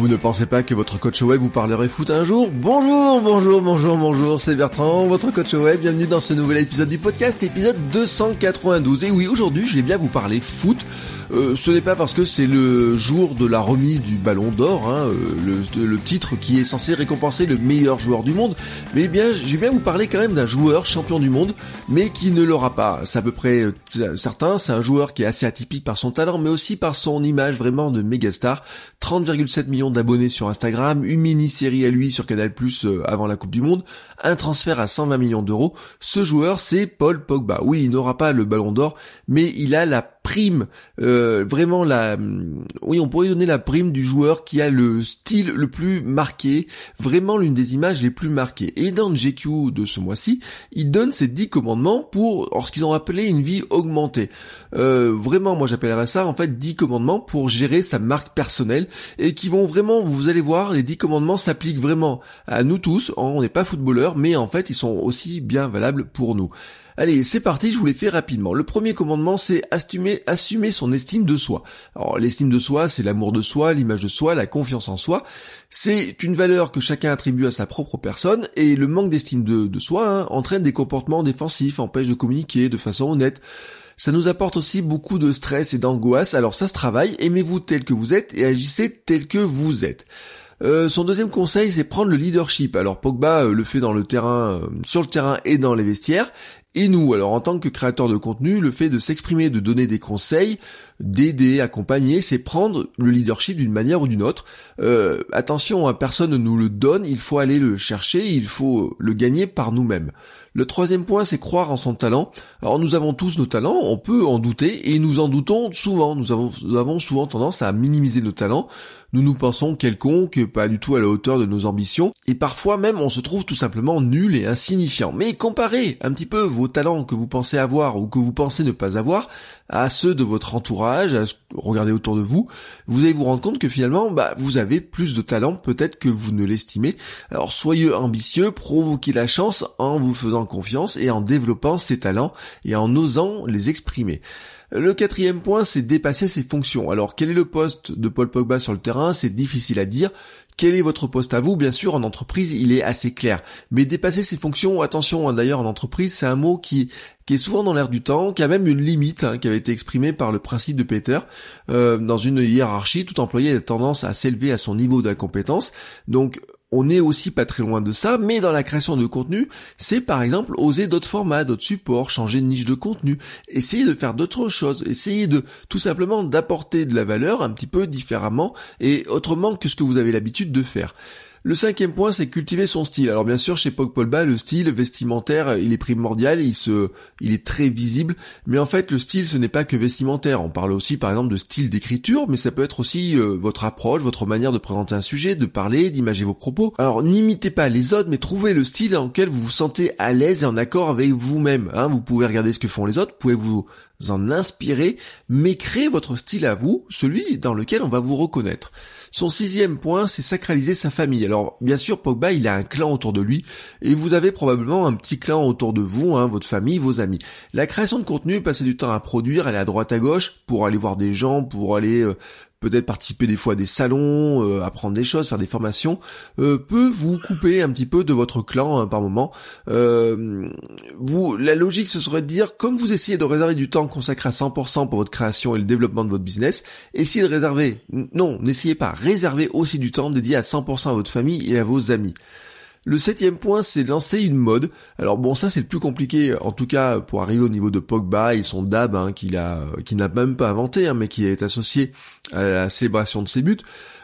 Vous ne pensez pas que votre coach web vous parlerait foot un jour? Bonjour, bonjour, bonjour, bonjour, c'est Bertrand, votre coach web. Bienvenue dans ce nouvel épisode du podcast, épisode 292. Et oui, aujourd'hui, je vais bien vous parler foot. Euh, ce n'est pas parce que c'est le jour de la remise du Ballon d'Or, hein, euh, le, titre qui est censé récompenser le meilleur joueur du monde, mais bien, je vais bien vous parler quand même d'un joueur champion du monde, mais qui ne l'aura pas. C'est à peu près euh, certain, c'est un joueur qui est assez atypique par son talent, mais aussi par son image vraiment de méga star. 30,7 millions d'abonnés sur Instagram, une mini-série à lui sur Canal Plus avant la Coupe du Monde, un transfert à 120 millions d'euros. Ce joueur, c'est Paul Pogba. Oui, il n'aura pas le Ballon d'Or, mais il a la prime, euh, vraiment la, oui, on pourrait donner la prime du joueur qui a le style le plus marqué, vraiment l'une des images les plus marquées. Et dans GQ de ce mois-ci, il donne ses 10 commandements pour, ce qu'ils ont appelé une vie augmentée. Euh, vraiment, moi j'appellerais ça en fait 10 commandements pour gérer sa marque personnelle et qui vont vraiment, vous allez voir, les 10 commandements s'appliquent vraiment à nous tous. On n'est pas footballeurs, mais en fait ils sont aussi bien valables pour nous. Allez, c'est parti, je vous les fais rapidement. Le premier commandement, c'est assumer, assumer son estime de soi. Alors, l'estime de soi, c'est l'amour de soi, l'image de soi, la confiance en soi. C'est une valeur que chacun attribue à sa propre personne, et le manque d'estime de, soi hein, entraîne des comportements défensifs, empêche de communiquer de façon honnête. Ça nous apporte aussi beaucoup de stress et d'angoisse, alors ça se travaille, aimez-vous tel que vous êtes et agissez tel que vous êtes. Euh, son deuxième conseil, c'est prendre le leadership. Alors Pogba euh, le fait dans le terrain, euh, sur le terrain et dans les vestiaires. Et nous, alors en tant que créateur de contenu, le fait de s'exprimer, de donner des conseils, d'aider, accompagner, c'est prendre le leadership d'une manière ou d'une autre. Euh, attention, hein, personne ne nous le donne, il faut aller le chercher, il faut le gagner par nous-mêmes. Le troisième point, c'est croire en son talent. Alors nous avons tous nos talents, on peut en douter, et nous en doutons souvent. Nous avons, souvent tendance à minimiser nos talents. Nous nous pensons quelconques, pas du tout à la hauteur de nos ambitions, et parfois même on se trouve tout simplement nul et insignifiant. Mais comparez un petit peu vos talents que vous pensez avoir ou que vous pensez ne pas avoir à ceux de votre entourage, à regarder autour de vous, vous allez vous rendre compte que finalement, bah, vous avez plus de talent peut-être que vous ne l'estimez. Alors soyez ambitieux, provoquez la chance en vous faisant confiance et en développant ces talents et en osant les exprimer. Le quatrième point, c'est dépasser ses fonctions. Alors, quel est le poste de Paul Pogba sur le terrain? C'est difficile à dire. Quel est votre poste à vous? Bien sûr, en entreprise, il est assez clair. Mais dépasser ses fonctions, attention, hein, d'ailleurs, en entreprise, c'est un mot qui, qui est souvent dans l'air du temps, qui a même une limite, hein, qui avait été exprimée par le principe de Peter. Euh, dans une hiérarchie, tout employé a tendance à s'élever à son niveau d'incompétence. Donc, on est aussi pas très loin de ça, mais dans la création de contenu, c'est par exemple oser d'autres formats, d'autres supports, changer de niche de contenu, essayer de faire d'autres choses, essayer de tout simplement d'apporter de la valeur un petit peu différemment et autrement que ce que vous avez l'habitude de faire. Le cinquième point, c'est cultiver son style. Alors bien sûr, chez Pogba, le style vestimentaire, il est primordial, il se, il est très visible. Mais en fait, le style, ce n'est pas que vestimentaire. On parle aussi, par exemple, de style d'écriture, mais ça peut être aussi euh, votre approche, votre manière de présenter un sujet, de parler, d'imager vos propos. Alors n'imitez pas les autres, mais trouvez le style dans lequel vous vous sentez à l'aise et en accord avec vous-même. Hein. vous pouvez regarder ce que font les autres, vous pouvez vous en inspirer, mais créez votre style à vous, celui dans lequel on va vous reconnaître. Son sixième point, c'est sacraliser sa famille. Alors, bien sûr, Pogba, il a un clan autour de lui, et vous avez probablement un petit clan autour de vous, hein, votre famille, vos amis. La création de contenu, passer du temps à produire, aller à droite à gauche, pour aller voir des gens, pour aller euh, peut-être participer des fois à des salons, euh, apprendre des choses, faire des formations, euh, peut vous couper un petit peu de votre clan hein, par moment. Euh, vous, la logique ce serait de dire, comme vous essayez de réserver du temps consacré à 100% pour votre création et le développement de votre business, essayez de réserver, non, n'essayez pas, réservez aussi du temps dédié à 100% à votre famille et à vos amis. Le septième point, c'est lancer une mode. Alors bon, ça c'est le plus compliqué, en tout cas pour arriver au niveau de Pogba et son dab hein, qu'il a, qu'il n'a même pas inventé, hein, mais qui est associé à la célébration de ses buts.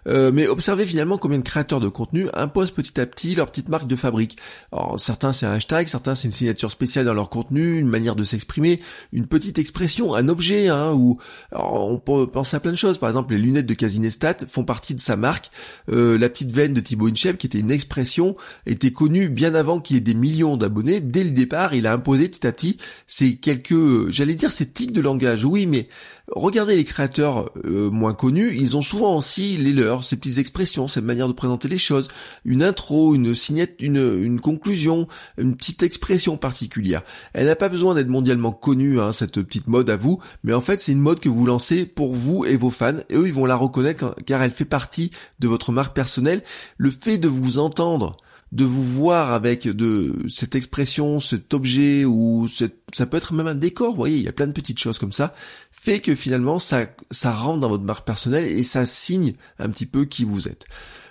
Euh, mais observez finalement combien de créateurs de contenu imposent petit à petit leur petite marque de fabrique. Alors certains c'est un hashtag, certains c'est une signature spéciale dans leur contenu, une manière de s'exprimer, une petite expression, un objet, hein, ou on peut penser à plein de choses. Par exemple, les lunettes de Casinestat font partie de sa marque. Euh, la petite veine de Thibaut Inchep, qui était une expression, était connue bien avant qu'il ait des millions d'abonnés. Dès le départ, il a imposé petit à petit ces quelques, j'allais dire, ces tics de langage. Oui, mais Regardez les créateurs euh, moins connus, ils ont souvent aussi les leurs, ces petites expressions, cette manière de présenter les choses, une intro, une signette, une, conclusion, une petite expression particulière. Elle n'a pas besoin d'être mondialement connue, hein, cette petite mode à vous, mais en fait c'est une mode que vous lancez pour vous et vos fans, et eux ils vont la reconnaître car elle fait partie de votre marque personnelle. Le fait de vous entendre de vous voir avec de cette expression, cet objet ou ça peut être même un décor, vous voyez, il y a plein de petites choses comme ça, fait que finalement ça ça rentre dans votre marque personnelle et ça signe un petit peu qui vous êtes.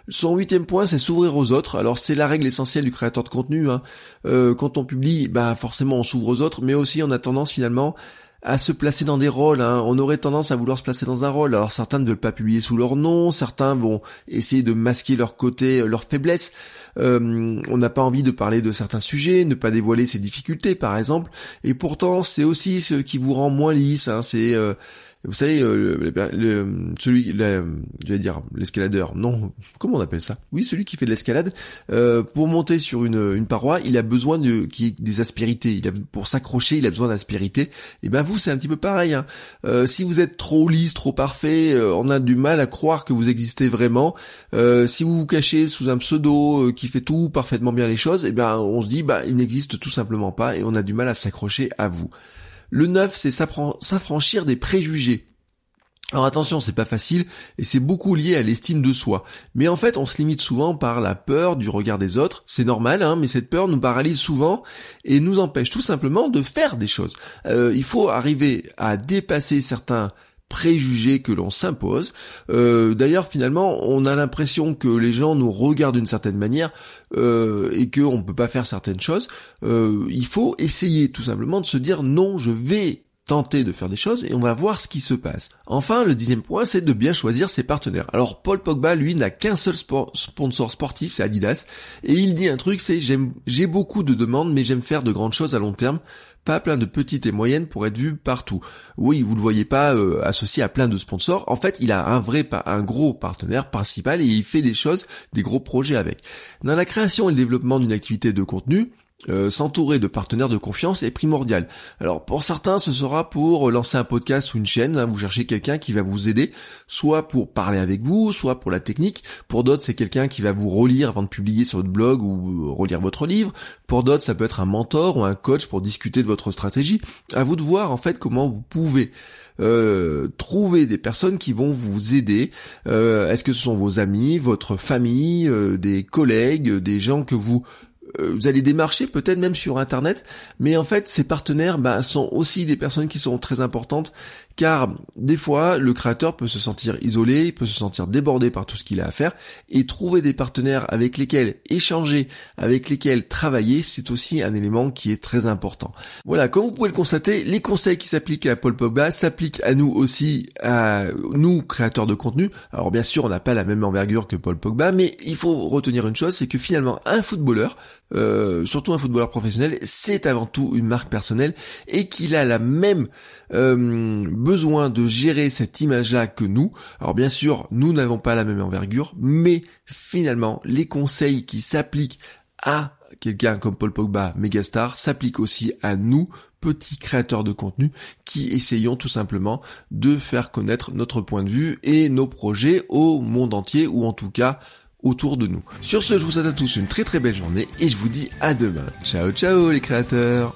Son huitième point, c'est s'ouvrir aux autres. Alors c'est la règle essentielle du créateur de contenu. Hein. Euh, quand on publie, bah forcément on s'ouvre aux autres, mais aussi on a tendance finalement à se placer dans des rôles. Hein. On aurait tendance à vouloir se placer dans un rôle. Alors certains ne veulent pas publier sous leur nom, certains vont essayer de masquer leur côté, leur faiblesse. Euh, on n'a pas envie de parler de certains sujets, ne pas dévoiler ses difficultés par exemple. Et pourtant c'est aussi ce qui vous rend moins lisse. Hein. C'est euh, vous savez, euh, le, celui, je vais dire l'escaladeur, non, comment on appelle ça? Oui, celui qui fait de l'escalade, euh, pour monter sur une, paroi, il a besoin de qui des aspérités. Il a pour s'accrocher, il a besoin d'aspérités. Et ben vous, c'est un petit peu pareil. Hein. Euh, si vous êtes trop lisse, trop parfait, on a du mal à croire que vous existez vraiment. si vous vous cachez sous un pseudo qui fait tout parfaitement bien les choses, et ben on se dit bah il n'existe tout simplement pas et on a du mal à s'accrocher à vous. Le neuf, c'est s'affranchir des préjugés. Alors attention, c'est pas facile et c'est beaucoup lié à l'estime de soi. Mais en fait, on se limite souvent par la peur du regard des autres. C'est normal, hein, mais cette peur nous paralyse souvent et nous empêche tout simplement de faire des choses. Euh, il faut arriver à dépasser certains préjugés que l'on s'impose. Euh, d'ailleurs, finalement, on a l'impression que les gens nous regardent d'une certaine manière euh, et qu'on ne peut pas faire certaines choses. Euh, il faut essayer tout simplement de se dire non, je vais tenter de faire des choses et on va voir ce qui se passe. Enfin, le dixième point, c'est de bien choisir ses partenaires. Alors, Paul Pogba, lui, n'a qu'un seul sponsor sportif, c'est Adidas, et il dit un truc, c'est j'ai beaucoup de demandes, mais j'aime faire de grandes choses à long terme pas plein de petites et moyennes pour être vu partout. Oui, vous le voyez pas euh, associé à plein de sponsors. En fait, il a un vrai, un gros partenaire principal et il fait des choses, des gros projets avec. Dans la création et le développement d'une activité de contenu, euh, s'entourer de partenaires de confiance est primordial. Alors pour certains, ce sera pour lancer un podcast ou une chaîne. Hein, vous cherchez quelqu'un qui va vous aider, soit pour parler avec vous, soit pour la technique. Pour d'autres, c'est quelqu'un qui va vous relire avant de publier sur votre blog ou relire votre livre. Pour d'autres, ça peut être un mentor ou un coach pour discuter de votre stratégie. À vous de voir en fait comment vous pouvez euh, trouver des personnes qui vont vous aider. Euh, est-ce que ce sont vos amis, votre famille, des collègues, des gens que vous vous allez démarcher peut-être même sur internet, mais en fait ces partenaires bah, sont aussi des personnes qui sont très importantes car des fois le créateur peut se sentir isolé, il peut se sentir débordé par tout ce qu'il a à faire et trouver des partenaires avec lesquels échanger, avec lesquels travailler, c'est aussi un élément qui est très important. Voilà, comme vous pouvez le constater, les conseils qui s'appliquent à Paul Pogba s'appliquent à nous aussi, à nous créateurs de contenu. Alors bien sûr, on n'a pas la même envergure que Paul Pogba, mais il faut retenir une chose, c'est que finalement un footballeur euh, surtout un footballeur professionnel, c'est avant tout une marque personnelle et qu'il a la même euh, besoin de gérer cette image-là que nous. Alors bien sûr, nous n'avons pas la même envergure, mais finalement, les conseils qui s'appliquent à quelqu'un comme Paul Pogba, mégastar, s'appliquent aussi à nous, petits créateurs de contenu, qui essayons tout simplement de faire connaître notre point de vue et nos projets au monde entier, ou en tout cas autour de nous. Sur ce, je vous souhaite à tous une très très belle journée et je vous dis à demain. Ciao ciao les créateurs